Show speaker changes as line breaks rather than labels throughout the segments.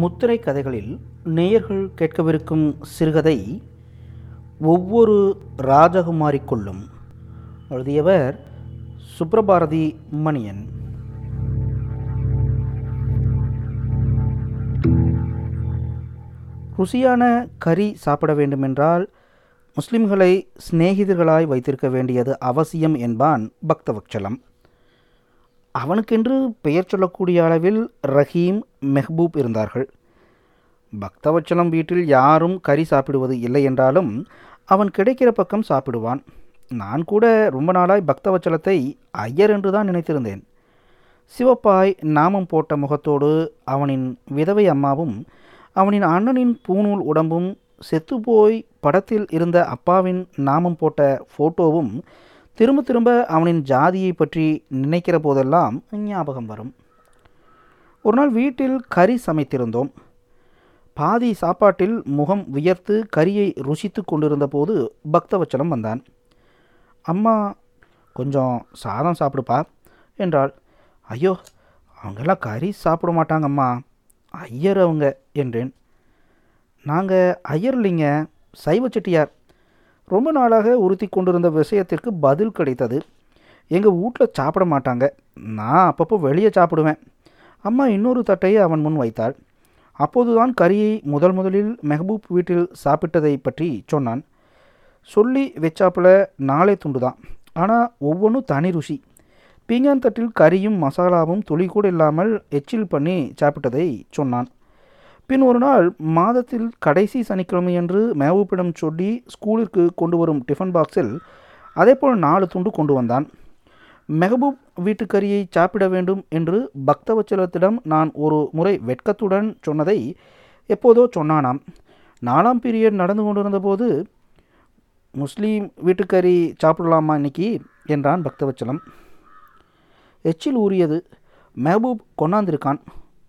முத்திரை கதைகளில் நேயர்கள் கேட்கவிருக்கும் சிறுகதை ஒவ்வொரு ராஜகுமாரிக்குள்ளும் எழுதியவர் சுப்ரபாரதி மணியன். ருசியான கறி சாப்பிட வேண்டுமென்றால் முஸ்லிம்களை சிநேகிதர்களாய் வைத்திருக்க வேண்டியது அவசியம் என்பான் பக்தவக்சலம் அவனுக்கென்று பெயர் சொல்லக்கூடிய அளவில் ரஹீம் மெஹ்பூப் இருந்தார்கள். பக்தவச்சலம் வீட்டில் யாரும் கறி சாப்பிடுவது இல்லை என்றாலும் அவன் கிடைக்கிற பக்கம் சாப்பிடுவான். நான் கூட ரொம்ப நாளாய் பக்தவச்சலத்தை ஐயர் என்று தான் நினைத்திருந்தேன். சிவப்பாய் நாமம் போட்ட முகத்தோடு அவனின் விதவை அம்மாவும் அவனின் அண்ணனின் பூநூல் உடம்பும் செத்துப்போய் படத்தில் இருந்த அப்பாவின் நாமம் போட்ட ஃபோட்டோவும் திரும்ப திரும்ப அவனின் ஜாதியை பற்றி நினைக்கிற போதெல்லாம் ஞாபகம் வரும். ஒரு நாள் வீட்டில் கறி சமைத்திருந்தோம். பாதி சாப்பாட்டில் முகம் வியர்த்து கறியை ருசித்து கொண்டிருந்த போது பக்தவச்சலம் வந்தான். அம்மா கொஞ்சம் சாதம் சாப்பிடுப்பா என்றாள். ஐயோ அவங்கெல்லாம் கறி சாப்பிட மாட்டாங்கம்மா. ஐயர் அவங்க என்றேன். நாங்கள் ஐயர் இல்லைங்க. சைவ செட்டியார். ரொம்ப நாளாக உறுத்தி கொண்டிருந்த விஷயத்திற்கு பதில் கிடைத்தது. எங்கள் வீட்டில் சாப்பிட மாட்டாங்க. நான் அப்பப்போ வெளியே சாப்பிடுவேன். அம்மா இன்னொரு தட்டையை அவன் முன் வைத்தாள். அப்போதுதான் கறியை முதல் முதலில் மெஹபூப் வீட்டில் சாப்பிட்டதை பற்றி சொன்னான். சொல்லி வச்சாப்புல நாளே துண்டு தான். ஆனால் ஒவ்வொன்றும் தனி ருசி. பீங்கான் தட்டில் கறியும் மசாலாவும் துளி கூட இல்லாமல் எச்சில் பண்ணி சாப்பிட்டதை சொன்னான். பின் ஒரு நாள் மாதத்தில் கடைசி சனிக்கிழமையன்று மேவுப்பிடம் சொல்லி ஸ்கூலிற்கு கொண்டு வரும் டிஃபன் பாக்ஸில் அதேபோல் நாலு துண்டு கொண்டு வந்தான். மெஹபூப் வீட்டுக்கறியை சாப்பிட வேண்டும் என்று பக்தவச்சலத்திடம் நான் ஒரு முறை வெட்கத்துடன் சொன்னதை எப்போதோ சொன்னானாம். நாலாம் பீரியட் நடந்து கொண்டிருந்தபோது முஸ்லீம் வீட்டுக்கறி சாப்பிடலாமா இன்னைக்கு? என்றான் பக்தவச்சலம். எச்சில் ஊறியது. மெஹபூப் கொண்டாந்திருக்கான்.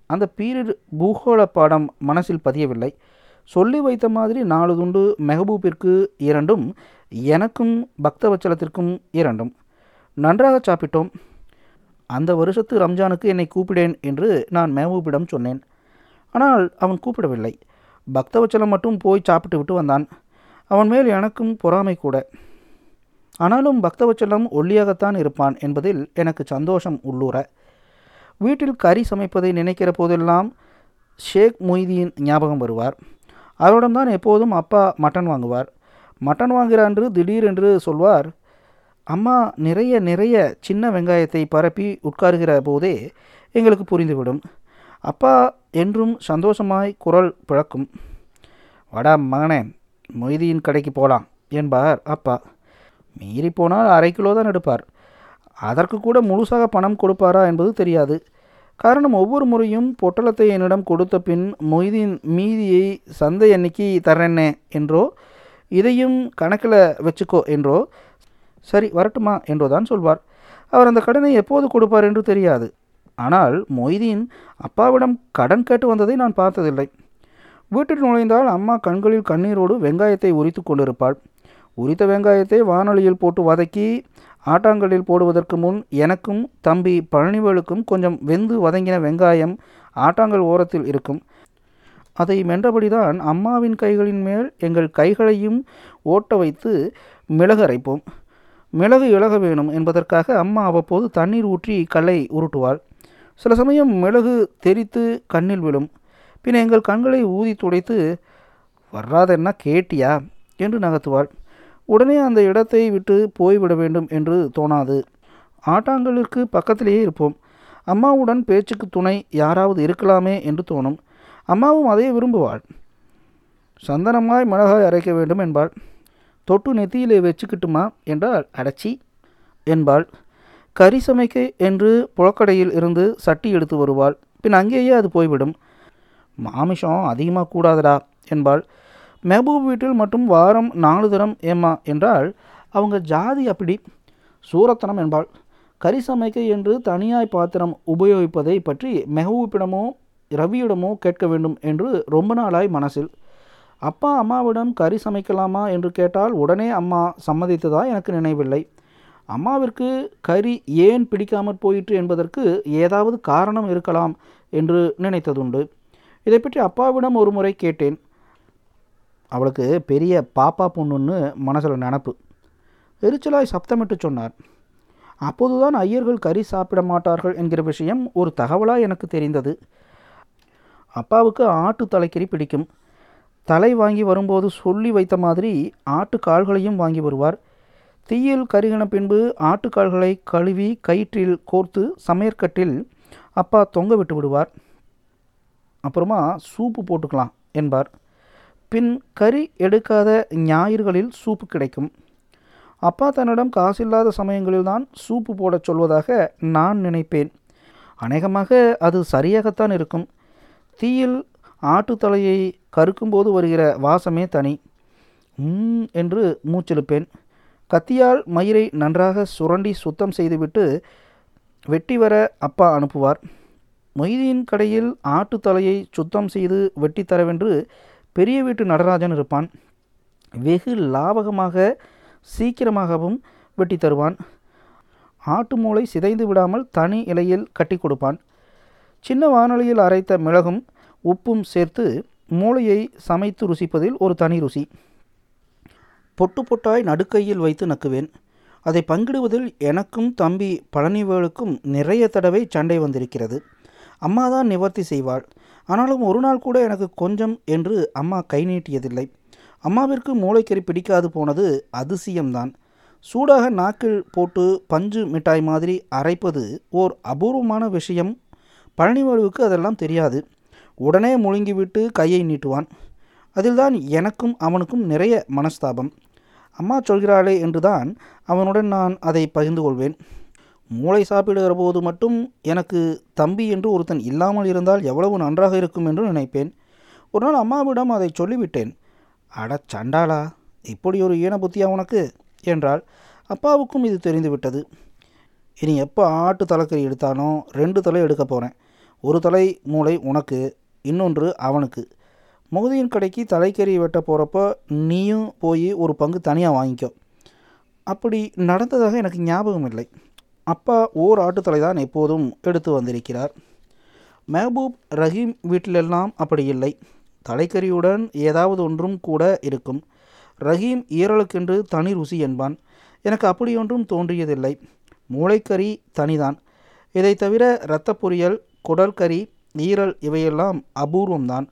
அந்த பீரியட் பூகோள பாடம் மனசில் பதியவில்லை. சொல்லி வைத்த மாதிரி நாலு துண்டு மெஹபூபிற்கு இரண்டும் எனக்கும் பக்தவச்சலத்திற்கும் இரண்டும். நன்றாக சாப்பிட்டோம். அந்த வருஷத்து ரம்ஜானுக்கு என்னை கூப்பிடேன் என்று நான் மெஹபூபிடம் சொன்னேன். ஆனால் அவன் கூப்பிடவில்லை. பக்தவச்சலம் மட்டும் போய் சாப்பிட்டு விட்டு வந்தான். அவன் மேல் எனக்கும் பொறாமை கூட. ஆனாலும் பக்தவச்சலம் ஒல்லியாகத்தான் இருப்பான் என்பதில் எனக்கு சந்தோஷம் உள்ளூர வீட்டில் கறி சமைப்பதை நினைக்கிற போதெல்லாம் ஷேக் மொய்தீன் ஞாபகம் வருவார். அவரிடம் தான் எப்போதும் அப்பா மட்டன் வாங்குவார். மட்டன் வாங்குகிற அன்று திடீரென்று சொல்வார் அம்மா நிறைய நிறைய சின்ன வெங்காயத்தை பரப்பி உட்காருகிற போதே எங்களுக்கு புரிந்துவிடும். அப்பா என்றும் சந்தோஷமாய் குரல் பிழக்கும் வடா மகனே மொய்தியின் கடைக்கு போகலாம் என்பார் அப்பா. மீறி போனால் அரை கிலோ தான் எடுப்பார். அதற்கு கூட முழுசாக பணம் கொடுப்பாரா என்பது தெரியாது. காரணம் ஒவ்வொரு முறையும் பொட்டலத்தை என்னிடம் கொடுத்த பின் மொய்தீன் மீதியை சந்தை அன்னைக்கு தரேன்னே என்றோ இதையும் கணக்கில் வச்சுக்கோ என்றோ சரி வரட்டுமா என்றோ தான் சொல்வார். அவர் அந்த கடனை எப்போது கொடுப்பார் என்று தெரியாது. ஆனால் மொய்தீன் அப்பாவிடம் கடன் கேட்டு வந்ததை நான் பார்த்ததில்லை. வீட்டில் நுழைந்தால் அம்மா கண்களில் கண்ணீரோடு வெங்காயத்தை உரித்து கொண்டிருப்பாள். உரித்த வெங்காயத்தை வானொலியில் போட்டு வதக்கி ஆட்டாங்கல்லில் போடுவதற்கு முன் எனக்கும் தம்பி பழனிவேலுக்கும் கொஞ்சம் வெந்து வதங்கின வெங்காயம் ஆட்டாங்கல் ஓரத்தில் இருக்கும். அதை மென்றபடிதான் அம்மாவின் கைகளின் மேல் எங்கள் கைகளையும் ஓட்ட வைத்து மிளகு அரைப்போம். மிளகு இழக வேணும் என்பதற்காக அம்மா அவ்வப்போது தண்ணீர் ஊற்றி கல்லை உருட்டுவாள். சில சமயம் மிளகு தெரித்து கண்ணில் விழும். பின் எங்கள் கண்களை ஊதி துடைத்து வர்றாதென்னா கேட்டியா? என்று நகர்த்துவாள். உடனே அந்த இடத்தை விட்டு போய்விட வேண்டும் என்று தோணாது. ஆட்டாங்கலுக்கு பக்கத்திலேயே இருப்போம். அம்மாவுடன் பேச்சுக்கு துணை யாராவது இருக்கலாமே என்று தோணும். அம்மாவும் அதை விரும்புவாள். சந்தனமாய் மிளகாய் அரைக்க வேண்டும் என்பாள். தொட்டு நெத்தியிலே வச்சுக்கிட்டுமா என்றால் அடைச்சி என்பாள். கறி சமைக்க என்று புழக்கடையில் இருந்து சட்டி எடுத்து வருவாள். பின் அங்கேயே அது போய்விடும். மாமிஷம் அதிகமாக கூடாதடா என்பாள். மெஹபூப் வீட்டில் மட்டும் வாரம் நாலு தரம் ஏம்மா என்றால் அவங்க ஜாதி அப்படி சூரத்தனம் என்பாள். கறி சமைக்க என்று தனியாய் பாத்திரம் உபயோகிப்பதை பற்றி மெஹபூப்பிடமோ ரவியிடமோ கேட்க வேண்டும் என்று ரொம்ப நாளாய் மனசில். அப்பா அம்மாவிடம் கறி சமைக்கலாமா என்று கேட்டால் உடனே அம்மா சம்மதித்ததா எனக்கு நினைவில்லை. அம்மாவிற்கு கறி ஏன் பிடிக்காமற் போயிற்று என்பதற்கு ஏதாவது காரணம் இருக்கலாம் என்று நினைத்ததுண்டு. இதை பற்றி அப்பாவிடம் ஒரு முறை கேட்டேன். அவளுக்கு பெரிய பாப்பா பொண்ணுன்னு மனசில் நினப்பு. எரிச்சலாய் சப்தமிட்டு சொன்னார். அப்போதுதான் ஐயர்கள் கறி சாப்பிட மாட்டார்கள் என்கிற விஷயம் ஒரு தகவலாக எனக்கு தெரிந்தது. அப்பாவுக்கு ஆட்டு தலைக்கறி பிடிக்கும். தலை வாங்கி வரும்போது சொல்லி வைத்த மாதிரி ஆட்டு கால்களையும் வாங்கி வருவார். தீயில் கருகின பின்பு ஆட்டுக்கால்களை கழுவி கயிற்றில் கோர்த்து சமையற்கட்டில் அப்பா தொங்க விட்டு விடுவார். அப்புறமா சூப்பு போட்டுக்கலாம் என்பார். பின் கறி எடுக்காத ஞாயிறுகளில் சூப்பு கிடைக்கும். அப்பா தன்னிடம் காசில்லாத சமயங்களில்தான் சூப்பு போடச் சொல்வதாக நான் நினைப்பேன். அநேகமாக அது சரியாகத்தான் இருக்கும். தீயில் ஆட்டுத்தலையை கறுக்கும்போது வருகிற வாசமே தனி. ம் என்று மூச்செழுப்பேன் கத்தியால் மயிரை நன்றாக சுரண்டி சுத்தம் செய்துவிட்டு வெட்டி வர அப்பா அனுப்புவார். மொய்தியின் கடையில் ஆட்டுத்தலையை சுத்தம் செய்து வெட்டி தரவென்று பெரிய வீட்டு நடராஜன் இருப்பான். வெகு லாபகமாக சீக்கிரமாகவும் வெட்டி தருவான். ஆட்டு மூளை சிதைந்து விடாமல் தனி இலையில் கட்டி கொடுப்பான். சின்ன வானொலியில் அரைத்த மிளகும் உப்பும் சேர்த்து மூளையை சமைத்து ருசிப்பதில் ஒரு தனி ருசி. பொட்டு பொட்டாய் நடுக்கையில் வைத்து நக்குவேன். அதை பங்கிடுவதில் எனக்கும் தம்பி பழனிவேலுக்கும் நிறைய தடவை சண்டை வந்திருக்கிறது. அம்மா தான் நிவர்த்தி செய்வாள். ஆனாலும் ஒரு நாள் கூட எனக்கு கொஞ்சம் என்று அம்மா கை நீட்டியதில்லை. அம்மாவிற்கு மூளைக்கறி பிடிக்காது போனது அதிசயம்தான். சூடாக நாக்கில் போட்டு பஞ்சு மிட்டாய் மாதிரி அரைப்பது ஓர் அபூர்வமான விஷயம். பழனிவேலுவுக்கு அதெல்லாம் தெரியாது. உடனே முழுங்கிவிட்டு கையை நீட்டுவான். அதில்தான் எனக்கும் அவனுக்கும் நிறைய மனஸ்தாபம். அம்மா சொல்கிறாளே என்றுதான் அவனுடன் நான் அதை பகிர்ந்து கொள்வேன். மூளை சாப்பிடுகிற போது மட்டும் எனக்கு தம்பி என்று ஒருத்தன் இல்லாமல் இருந்தால் எவ்வளவு நன்றாக இருக்கும் என்று நினைப்பேன். ஒரு நாள் அம்மாவிடம் அதை சொல்லிவிட்டேன். அட சண்டாளா இப்படி ஒரு ஈன புத்தியா உனக்கு? என்றால் அப்பாவுக்கும் இது தெரிந்துவிட்டது. இனி எப்போ ஆட்டு தலைக்கறி எடுத்தானோ ரெண்டு தலை எடுக்க போகிறேன் ஒரு தலை மூளை உனக்கு இன்னொன்று அவனுக்கு. முகுதியின் கடைக்கு தலைக்கறி வெட்ட போகிறப்போ நீயும் போய் ஒரு பங்கு தனியாக வாங்கிக்கோ. அப்படி நடந்ததாக எனக்கு ஞாபகம் இல்லை அப்பா ஓர் ஆட்டுத்தலை தான் எப்போதும் எடுத்து வந்திருக்கிறார். மெஹபூப் ரஹீம் வீட்டிலெல்லாம் அப்படி இல்லை. தலைக்கறியுடன் ஏதாவது ஒன்றும் கூட இருக்கும். ரஹீம் ஈரலுக்கென்று தனி ருசி என்பான். எனக்கு அப்படியொன்றும் தோன்றியதில்லை. மூளைக்கறி தனிதான். இதை தவிர இரத்த பொரியல் குடல் கறி ஈரல் இவையெல்லாம் அபூர்வம்தான்.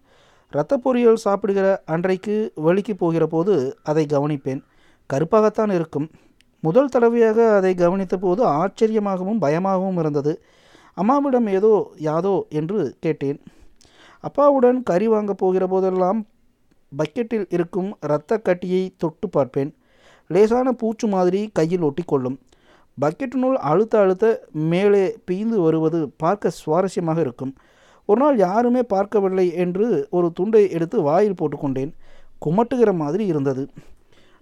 இரத்த பொரியல் சாப்பிடுகிற அன்றைக்கு வெளிக்கு போகிற போது அதை கவனிப்பேன். கருப்பாகத்தான் இருக்கும். முதல் தடவையாக அதை கவனித்த போது ஆச்சரியமாகவும் பயமாகவும் இருந்தது. அம்மாவிடம் ஏதோ யாதோ என்று கேட்டேன். அப்பாவுடன் கறி வாங்க போகிற போதெல்லாம் பக்கெட்டில் இருக்கும் இரத்த கட்டியை தொட்டு பார்ப்பேன். லேசான பூச்சு மாதிரி கையில் ஒட்டிக்கொள்ளும். பக்கெட்டினுள் அழுத்த அழுத்த மேலே பீந்து வருவது பார்க்க சுவாரஸ்யமாக இருக்கும். ஒரு நாள் யாருமே பார்க்கவில்லை என்று ஒரு துண்டை எடுத்து வாயில் போட்டுக்கொண்டேன் குமட்டுகிற மாதிரி இருந்தது.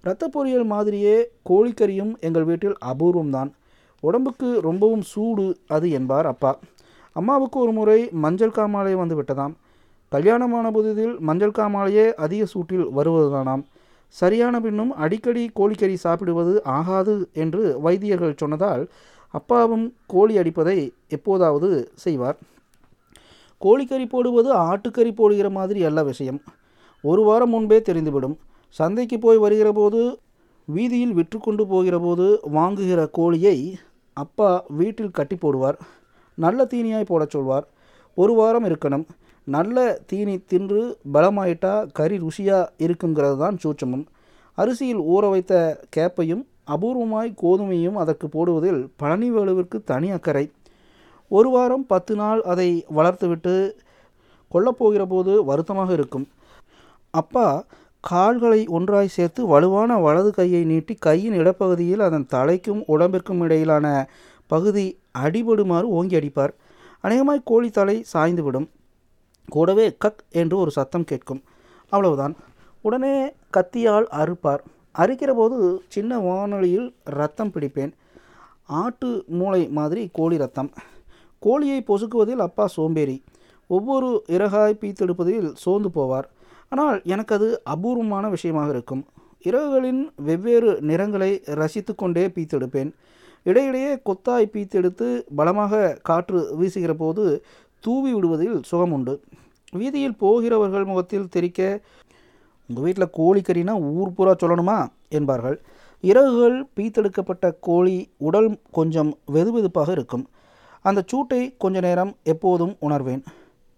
இரத்த பொரியல் மாதிரியே கோழிக்கறியும் எங்கள் வீட்டில் அபூர்வம்தான். உடம்புக்கு ரொம்பவும் சூடு அது என்பார் அப்பா. அம்மாவுக்கு ஒரு முறை மஞ்சள் காமாலை வந்து விட்டதாம். கல்யாணமான புதிதில் மஞ்சள் காமாலையே அதிக சூட்டில் வருவதுதானாம். சரியான பின்னும் அடிக்கடி கோழிக்கறி சாப்பிடுவது ஆகாது என்று வைத்தியர்கள் சொன்னதால் அப்பாவும் கோழி அடிப்பதை எப்போதாவது செய்வார். கோழிக்கறி போடுவது ஆட்டுக்கறி போடுகிற மாதிரி அல்ல விஷயம். ஒரு வாரம் முன்பே தெரிந்துவிடும். சந்தைக்கு போய் வருகிற போது வீதியில் விற்று கொண்டு போகிற போது வாங்குகிற கோழியை அப்பா வீட்டில் கட்டி போடுவார். நல்ல தீனியாய் போடச் சொல்வார். ஒரு வாரம் இருக்கணும். நல்ல தீனி தின்று பலமாயிட்டா கறி ருசியாக இருக்குங்கிறது தான் சூட்சமம். அரிசியில் ஊற வைத்த கேப்பையும் அபூர்வமாய் கோதுமையும் அதற்கு போடுவதில் பழனிவேலுவிற்கு தனி அக்கறை. ஒரு வாரம் பத்து நாள் அதை வளர்த்துவிட்டு கொல்லப்போகிற போது வருத்தமாக இருக்கும். அப்பா கால்களை ஒன்றாய் சேர்த்து வலுவான வலது கையை நீட்டி கையின் இடப்பகுதியில் அதன் தலைக்கும் உடம்பிற்கும் இடையிலான பகுதி அடிபடுமாறு ஓங்கி அடிப்பார். அநேகமாய் கோழி தலை சாய்ந்துவிடும். கூடவே கக் என்று ஒரு சத்தம் கேட்கும். அவ்வளவுதான். உடனே கத்தியால் அறுப்பார். அறுக்கிற போது சின்ன வானொலியில் ரத்தம் பிடிப்பேன். ஆட்டு மூளை மாதிரி கோழி ரத்தம். கோழியை பொசுக்குவதில் அப்பா சோம்பேறி. ஒவ்வொரு இறகாய் பீத்தெடுப்பதில் சோர்ந்து போவார். ஆனால் எனக்கு அது அபூர்வமான விஷயமாக இருக்கும். இரவுகளின் வெவ்வேறு நிறங்களை ரசித்து கொண்டே பீத்தெடுப்பேன். இடையிடையே கொத்தாய் பீத்தெடுத்து பலமாக காற்று வீசுகிற போது தூவி விடுவதில் சுகம் உண்டு வீதியில் போகிறவர்கள் முகத்தில் தெரிக்க உங்கள் வீட்டில் கோழிக்கறினா ஊர் பூரா சொல்லணுமா? என்பார்கள். இறகுகள் பீத்தெடுக்கப்பட்ட கோழி உடல் கொஞ்சம் வெதுவெதுப்பாக இருக்கும். அந்த சூட்டை கொஞ்ச நேரம் எப்போதும் உணர்வேன்.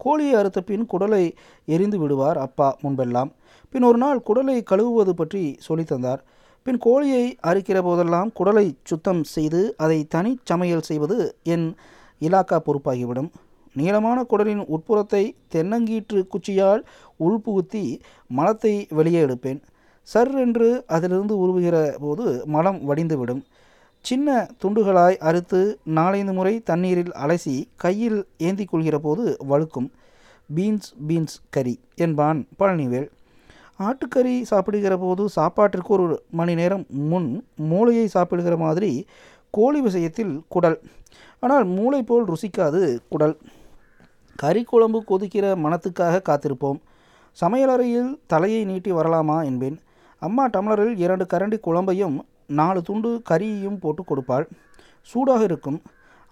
கோழியை அறுத்த பின் குடலை எரிந்து விடுவார் அப்பா முன்பெல்லாம். பின் ஒரு நாள் குடலை கழுவுவது பற்றி சொல்லித் தந்தார். பின் கோழியை அறுக்கிற போதெல்லாம் குடலை சுத்தம் செய்து அதை தனி சமையல் செய்வது என் இலாக்கா பொறுப்பாகிவிடும். நீளமான குடலின் உட்புறத்தை தென்னங்கீற்று குச்சியால் உள்புகுத்தி மலத்தை வெளியே எடுப்பேன். சர் என்று அதிலிருந்து உருவுகிற போது மலம் வடிந்துவிடும். சின்ன துண்டுகளாய் அறுத்து நாலைந்து முறை தண்ணீரில் அலசி கையில் ஏந்தி கொள்கிற போது வழுக்கும். பீன்ஸ் பீன்ஸ் கறி என்பான் பழனிவேல். ஆட்டுக்கறி சாப்பிடுகிற போது சாப்பாட்டிற்கு ஒரு மணி நேரம் முன் மூளையை சாப்பிடுகிற மாதிரி கோழி விஷயத்தில் குடல். ஆனால் மூளை போல் ருசிக்காது குடல். கறி குழம்பு கொதிக்கிற மனத்துக்காக காத்திருப்போம். சமையலறையில் தலையை நீட்டி வரலாமா என்பேன். அம்மா டம்ளரில் இரண்டு கரண்டி குழம்பையும் நாலு துண்டு கறியையும் போட்டு கொடுப்பாள். சூடாக இருக்கும்.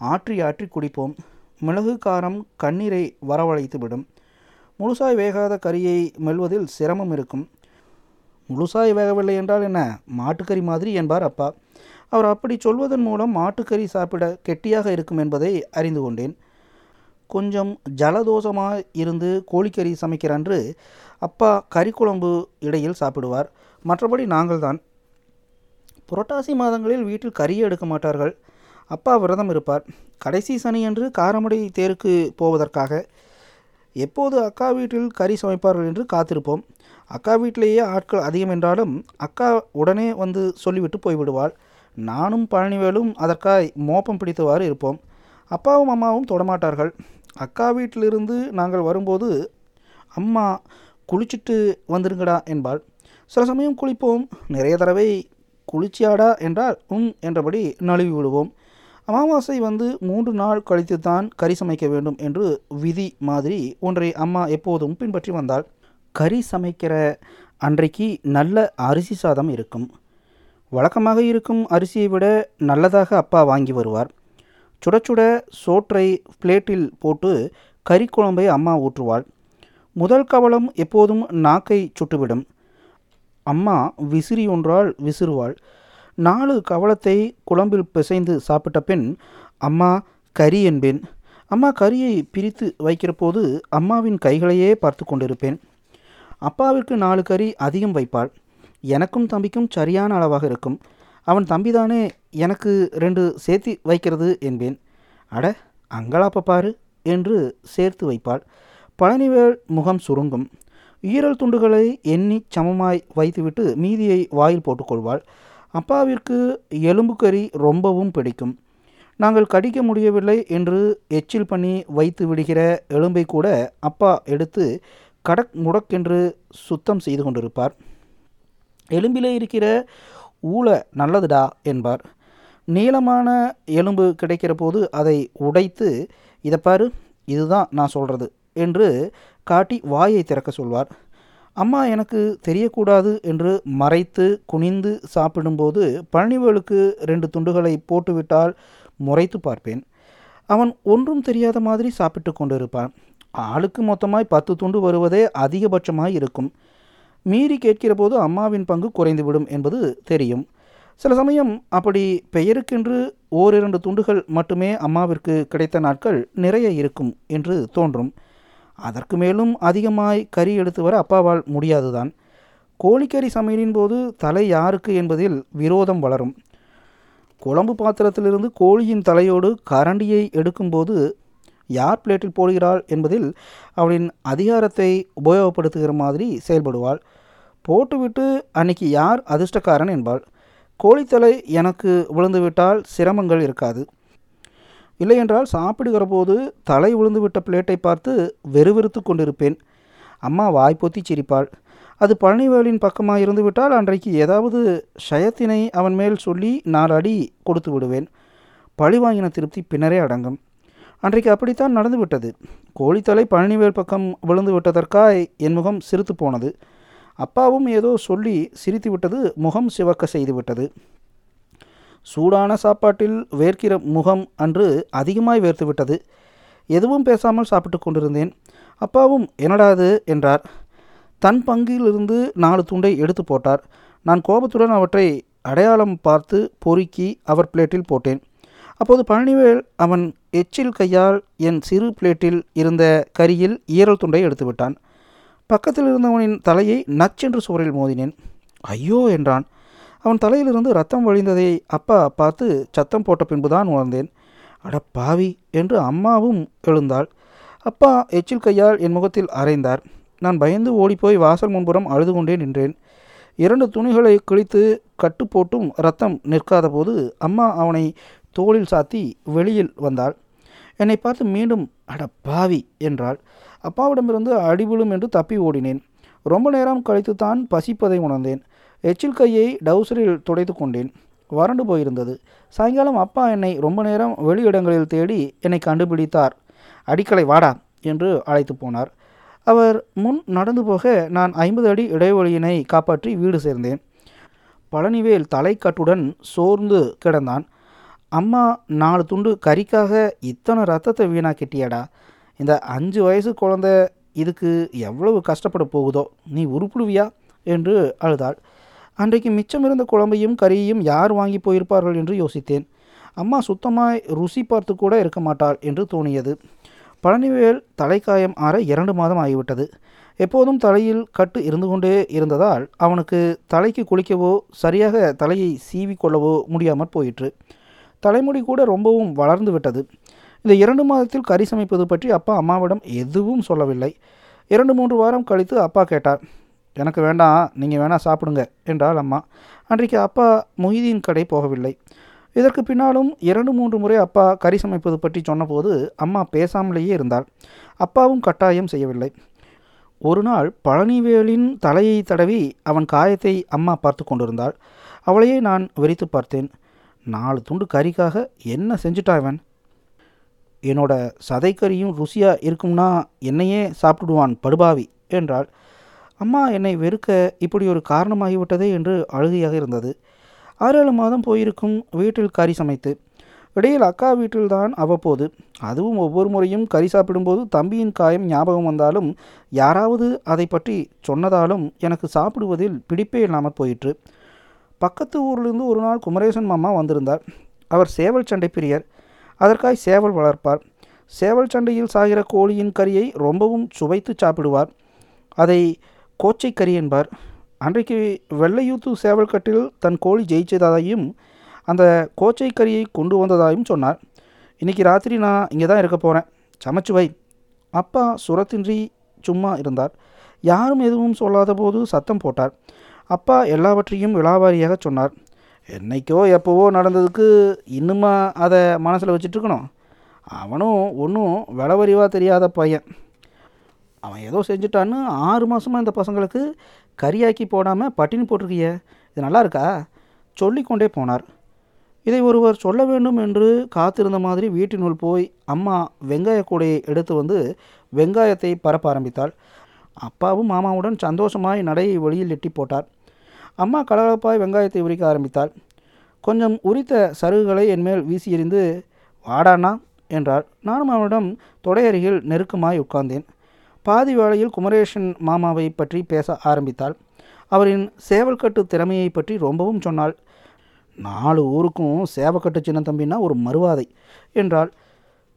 ஆற்றி ஆற்றி குடிப்போம். மிளகு காரம் கண்ணீரை வரவழைத்து விடும் முழுசாய் வேகாத கறியை மெல்வதில் சிரமம் இருக்கும். முழுசாய் வேகவில்லை என்றால் என்ன? மாட்டுக்கறி மாதிரி என்பார் அப்பா. அவர் அப்படி சொல்வதன் மூலம் மாட்டுக்கறி சாப்பிட கெட்டியாக இருக்கும் என்பதை அறிந்து கொண்டேன். கொஞ்சம் ஜலதோஷமாக இருந்து கோழிக்கறி சமைக்கிற அன்று அப்பா கறி குழம்பு இடையில் சாப்பிடுவார். மற்றபடி நாங்கள்தான். புரட்டாசி மாதங்களில் வீட்டில் கறியை எடுக்க மாட்டார்கள். அப்பா விரதம் இருப்பார். கடைசி சனியன்று காரமடை தேருக்கு போவதற்காக எப்போது அக்கா வீட்டில் கறி சமைப்பார்கள் என்று காத்திருப்போம். அக்கா வீட்டிலேயே ஆட்கள் அதிகம் என்றாலும் அக்கா உடனே வந்து சொல்லிவிட்டு போய்விடுவாள். நானும் பழனிவேலும் அதற்காய் மோப்பம் பிடித்தவாறு இருப்போம். அப்பாவும் அம்மாவும் தொடமாட்டார்கள். அக்கா வீட்டிலிருந்து நாங்கள் வரும்போது அம்மா குளிச்சுட்டு வந்துருங்கடா என்பாள். சில சமயம் குளிப்போம். நிறைய தடவை குளிச்சியாடா என்றால் உம் என்றபடி நழுவி விடுவோம் அமாவாசை வந்து மூன்று நாள் கழித்து தான் கறி சமைக்க வேண்டும் என்று விதி மாதிரி ஒன்றை அம்மா எப்போதும் பின்பற்றி வந்தாள். கறி சமைக்கிற அன்றைக்கு நல்ல அரிசி சாதம் இருக்கும். வழக்கமாக இருக்கும் அரிசியை விட நல்லதாக அப்பா வாங்கி வருவார். சுட சுட சோற்றை பிளேட்டில் போட்டு கறி குழம்பை அம்மா ஊற்றுவாள். முதல் கவலம் எப்போதும் நாக்கை சுட்டுவிடும். அம்மா விசிறி ஒன்றால் விசிறுவாள். நாலு கவளத்தை குழம்பில் பிசைந்து சாப்பிட்ட பின் அம்மா கறி என்பேன். அம்மா கறியை பிரித்து வைக்கிற போது அம்மாவின் கைகளையே பார்த்து கொண்டிருப்பேன். அப்பாவிற்கு நாலு கறி அதிகம் வைப்பாள். எனக்கும் தம்பிக்கும் சரியான அளவாக இருக்கும். அவன் தம்பிதானே எனக்கு ரெண்டு சேர்த்து வைக்கிறது என்பேன். அட அங்கலாப்ப பாரு என்று சேர்த்து வைப்பாள். பழனிவேல் முகம் சுருங்கும். ஈரல் துண்டுகளை எண்ணி சமமாய் வைத்துவிட்டு மீதியை வாயில் போட்டுக்கொள்வாள். அப்பாவிற்கு எலும்புக்கறி ரொம்பவும் பிடிக்கும். நாங்கள் கடிக்க முடியவில்லை என்று எச்சில் பண்ணி வைத்து விடுகிற எலும்பை கூட அப்பா எடுத்து கடக் முடக்கென்று சுத்தம் செய்து கொண்டிருப்பார். எலும்பிலே இருக்கிற ஊளை நல்லதுடா என்பார். நீளமான எலும்பு கிடைக்கிற போது அதை உடைத்து இதை பாரு இதுதான் நான் சொல்கிறது என்று காட்டி வாயை திறக்க சொல்வார். அம்மா எனக்கு தெரியக்கூடாது என்று மறைத்து குனிந்து சாப்பிடும்போது பழனிவேலுக்கு ரெண்டு துண்டுகளை போட்டுவிட்டால் முறைத்து பார்ப்பேன். அவன் ஒன்றும் தெரியாத மாதிரி சாப்பிட்டு கொண்டிருப்பான். ஆளுக்கு மொத்தமாய் பத்து துண்டு வருவதே அதிகபட்சமாய் இருக்கும். மீறி கேட்கிற போது அம்மாவின் பங்கு குறைந்துவிடும் என்பது தெரியும். சில சமயம் அப்படி பெயருக்கென்று ஓரிரண்டு துண்டுகள் மட்டுமே அம்மாவிற்கு கிடைத்த நாட்கள் நிறைய இருக்கும் என்று தோன்றும். அதற்கு மேலும் அதிகமாய் கறி எடுத்து வர அப்பாவால் முடியாதுதான். கோழிக்கறி சமையலின் போது தலை யாருக்கு என்பதில் விரோதம் வளரும். குழம்பு பாத்திரத்திலிருந்து கோழியின் தலையோடு கரண்டியை எடுக்கும்போது யார் பிளேட்டில் போடுகிறாள் என்பதில் அவளின் அதிகாரத்தை உபயோகப்படுத்துகிற மாதிரி செயல்படுவாள். போட்டுவிட்டு அன்னைக்கு யார் அதிர்ஷ்டக்காரன் என்பாள். கோழித்தலை எனக்கு விழுந்துவிட்டால் சிரமங்கள் இருக்காது. இல்லையென்றால் சாப்பிடுகிற போது தலை விழுந்துவிட்ட பிளேட்டை பார்த்து வெறுவெறுத்து கொண்டிருப்பேன். அம்மா வாய்ப்பொத்தி சிரிப்பாள். அது பழனிவேலின் பக்கமாக இருந்துவிட்டால் அன்றைக்கு ஏதாவது ஷயத்தினை அவன் மேல் சொல்லி நாலு அடி கொடுத்து விடுவேன். பழி வாங்கின திருப்தி பின்னரே அடங்கும். அன்றைக்கு அப்படித்தான் நடந்துவிட்டது. கோழித்தலை பழனிவேல் பக்கம் விழுந்து விட்டதற்காய் என் முகம் சிரித்து போனது. அப்பாவும் ஏதோ சொல்லி சிரித்து விட்டது முகம் சிவக்க செய்துவிட்டது. சூடான சாப்பாட்டில் வேர்க்கிற முகம் அன்று அதிகமாய் வேர்த்து விட்டது எதுவும் பேசாமல் சாப்பிட்டு கொண்டிருந்தேன். அப்பாவும் என்னடாது என்றார். தன் பங்கிலிருந்து நாலு துண்டை எடுத்து போட்டார். நான் கோபத்துடன் அவற்றை அடையாளம் பார்த்து பொறுக்கி அவர் பிளேட்டில் போட்டேன். அப்போது பழனிவேல் அவன் எச்சில் கையால் என் சிறு பிளேட்டில் இருந்த கரியில் ஈரல் துண்டை எடுத்துவிட்டான். பக்கத்தில் இருந்தவனின் தலையை நச்சென்று சுவரில் மோதினேன். ஐயோ! என்றான். அவன் தலையிலிருந்து ரத்தம் வழிந்ததை அப்பா பார்த்து சத்தம் போட்ட பின்புதான் உணர்ந்தேன். அட பாவி என்று அம்மாவும் எழுந்தாள். அப்பா எச்சில் கையால் என் முகத்தில் அரைந்தார். நான் பயந்து ஓடிப்போய் வாசல் முன்புறம் அழுது கொண்டே நின்றேன். இரண்டு துணிகளை கிழித்து கட்டு போட்டும் ரத்தம் நிற்காத போது அம்மா அவனை தோளில் சாத்தி வெளியில் வந்தாள். என்னை பார்த்து மீண்டும் அட பாவி என்றாள். அப்பாவிடமிருந்து அடிவிழும் என்று தப்பி ஓடினேன். ரொம்ப நேரம் கழித்து தான் பசிப்பதை உணர்ந்தேன். எச்சில் கையை டவுசரில் துடைத்து கொண்டேன். வறண்டு போயிருந்தது. சாயங்காலம் அப்பா என்னை ரொம்ப நேரம் வெளியிடங்களில் தேடி என்னை கண்டுபிடித்தார். அடிக்கலை வாடா என்று அழைத்து போனார். அவர் முன் நடந்து போக நான் ஐம்பது அடி இடைவெளியினை காப்பாற்றி வீடு சேர்ந்தேன். பழனிவேல் தலைக்கட்டுடன் சோர்ந்து கிடந்தான். அம்மா நாலு துண்டு கறிக்காக இத்தனை ரத்தத்தை வீணாக்கிட்டியடா. இந்த அஞ்சு வயசு குழந்த இதுக்கு எவ்வளவு கஷ்டப்பட போகுதோ? நீ உருப்பிடுவியா? என்று அழுதாள். அன்றைக்கு மிச்சமிருந்த குழம்பையும் கறியையும் யார் வாங்கி போயிருப்பார்கள் என்று யோசித்தேன். அம்மா சுத்தமாய் ருசி பார்த்து கூட இருக்க மாட்டாள் என்று தோணியது. பழனிவேல் தலைக்காயம் ஆற இரண்டு மாதம் ஆகிவிட்டது. எப்போதும் தலையில் கட்டு இருந்து கொண்டே இருந்ததால் அவனுக்கு தலைக்கு குளிக்கவோ சரியாக தலையை சீவிக்கொள்ளவோ முடியாமல் முடியாமற் போயிற்று. தலைமுடி கூட ரொம்பவும் வளர்ந்து விட்டது. இந்த இரண்டு மாதத்தில் கறி சமைப்பது பற்றி அப்பா அம்மாவிடம் எதுவும் சொல்லவில்லை. இரண்டு மூன்று வாரம் கழித்து அப்பா கேட்டார். எனக்கு வேண்டாம் நீங்கள் வேணால் சாப்பிடுங்க என்றாள் அம்மா. அன்றைக்கு அப்பா மொய்தீன் கடை போகவில்லை. இதற்கு பின்னாலும் இரண்டு மூன்று முறை அப்பா கறி சமைப்பது பற்றி சொன்னபோது அம்மா பேசாமலேயே இருந்தாள். அப்பாவும் கட்டாயம் செய்யவில்லை. ஒரு நாள் பழனிவேலின் தலையை தடவி அவன் காயத்தை அம்மா பார்த்து கொண்டிருந்தாள். அவளையே நான் வெறித்து பார்த்தேன். நாலு துண்டு கறிக்காக என்ன செஞ்சுட்டா இவன்? என்னோட சதைக்கறியும் ருசியாக இருக்கும்னா என்னையே சாப்பிடுவான் படுபாவி என்றாள். அம்மா என்னை வெறுக்க இப்படி ஒரு காரணமாகிவிட்டதே என்று அழுகையாக இருந்தது. ஆறு ஏழு மாதம் போயிருக்கும் வீட்டில் கறி சமைத்து. இடையில் அக்கா வீட்டில்தான் அவ்வப்போது. அதுவும் ஒவ்வொரு முறையும் கறி சாப்பிடும்போது தம்பியின் காயம் ஞாபகம் வந்தாலும் யாராவது அதை பற்றி சொன்னதாலும் எனக்கு சாப்பிடுவதில் பிடிப்பே இல்லாமல் போயிற்று. பக்கத்து ஊரிலிருந்து ஒரு நாள் குமரேசன் மாமா வந்திருந்தார். அவர் சேவல் சண்டை பிரியர். அதற்காய் சேவல் வளர்ப்பார். சேவல் சண்டையில் சாகிற கோழியின் கறியை ரொம்பவும் சுவைத்து சாப்பிடுவார். அதை கோச்சை கறி என்பார். அன்றைக்கு வெள்ளையூத்து சேவல்கட்டில் தன் கோழி ஜெயிச்சதாயும் அந்த கோச்சை கறியை கொண்டு வந்ததாயும் சொன்னார். இன்றைக்கி ராத்திரி நான் இங்கே தான் இருக்க போகிறேன் சமைச்சு வை. அப்பா சுரத்தின்றி சும்மா இருந்தார். யாரும் எதுவும் சொல்லாத போது சத்தம் போட்டார். அப்பா எல்லாவற்றையும் விலாவாரியாக சொன்னார். என்னைக்கோ எப்போவோ நடந்ததுக்கு இன்னுமா அதை மனசில் வச்சுட்ருக்கணும்? அவனும் ஒன்றும் விளவறிவாக தெரியாத பையன். அவன் ஏதோ செஞ்சுட்டான்னு ஆறு மாதமாக இந்த பசங்களுக்கு கறியாக்கி போடாமல் பட்டினி போட்டிருக்கிய. இது நல்லா இருக்கா? சொல்லிக்கொண்டே போனார். இதை ஒருவர் சொல்ல வேண்டும் என்று காத்திருந்த மாதிரி வீட்டினுள் போய் அம்மா வெங்காய கூடையை எடுத்து வந்து வெங்காயத்தை பரப்ப ஆரம்பித்தாள். அப்பாவும் மாமாவுடன் சந்தோஷமாய் நடையை வெளியில் எட்டி போட்டார். அம்மா கலகலப்பாய் வெங்காயத்தை உரிக்க ஆரம்பித்தாள். கொஞ்சம் உரித்த சருகுகளை என்மேல் வீசி எறிந்து வாடானா என்றாள். நானும் அவனிடம் தொடையருகில் நெருக்கமாய் உட்கார்ந்தேன். பாதி வேளையில் குமரேஷன் மாமாவை பற்றி பேச ஆரம்பித்தாள். அவரின் சேவல்கட்டு திறமையை பற்றி ரொம்பவும் சொன்னாள். நாலு ஊருக்கும் சேவக்கட்டு சின்ன தம்பின்னா ஒரு மறுவாதை என்றால்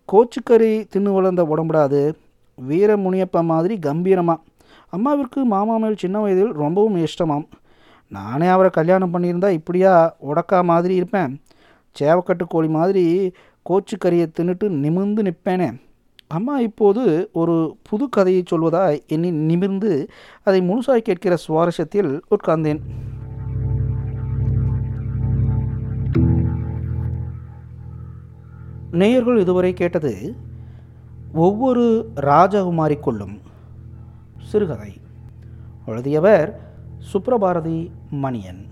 கோச்சுக்கறி தின்னு வளர்ந்த உடம்புடாது. வீர முனியப்பா மாதிரி கம்பீரமாக அம்மாவிற்கு மாமா மேல் சின்ன வயதில் ரொம்பவும் இஷ்டமாம். நானே அவரை கல்யாணம் பண்ணியிருந்தா இப்படியா உடக்கா மாதிரி இருப்பேன். சேவக்கட்டு கோழி மாதிரி கோச்சுக்கறியை தின்னுட்டு நிமிர்ந்து நிற்பேனே. அம்மா இப்போது ஒரு புது கதையை சொல்வதாய் எண்ணி நிமிர்ந்து அதை முழுசாய் கேட்கிற சுவாரஸ்யத்தில் உட்கார்ந்தேன். நேயர்கள் இதுவரை கேட்டது ஒவ்வொரு ராஜகுமாரிக்குள்ளும் சிறுகதை. எழுதியவர் சுப்ரபாரதி மணியன்.